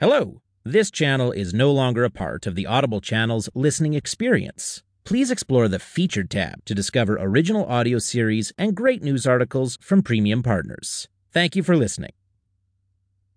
Hello! This channel is no longer a part of the Audible channel's listening experience. Please explore the Featured tab to discover original audio series and great news articles from premium partners. Thank you for listening.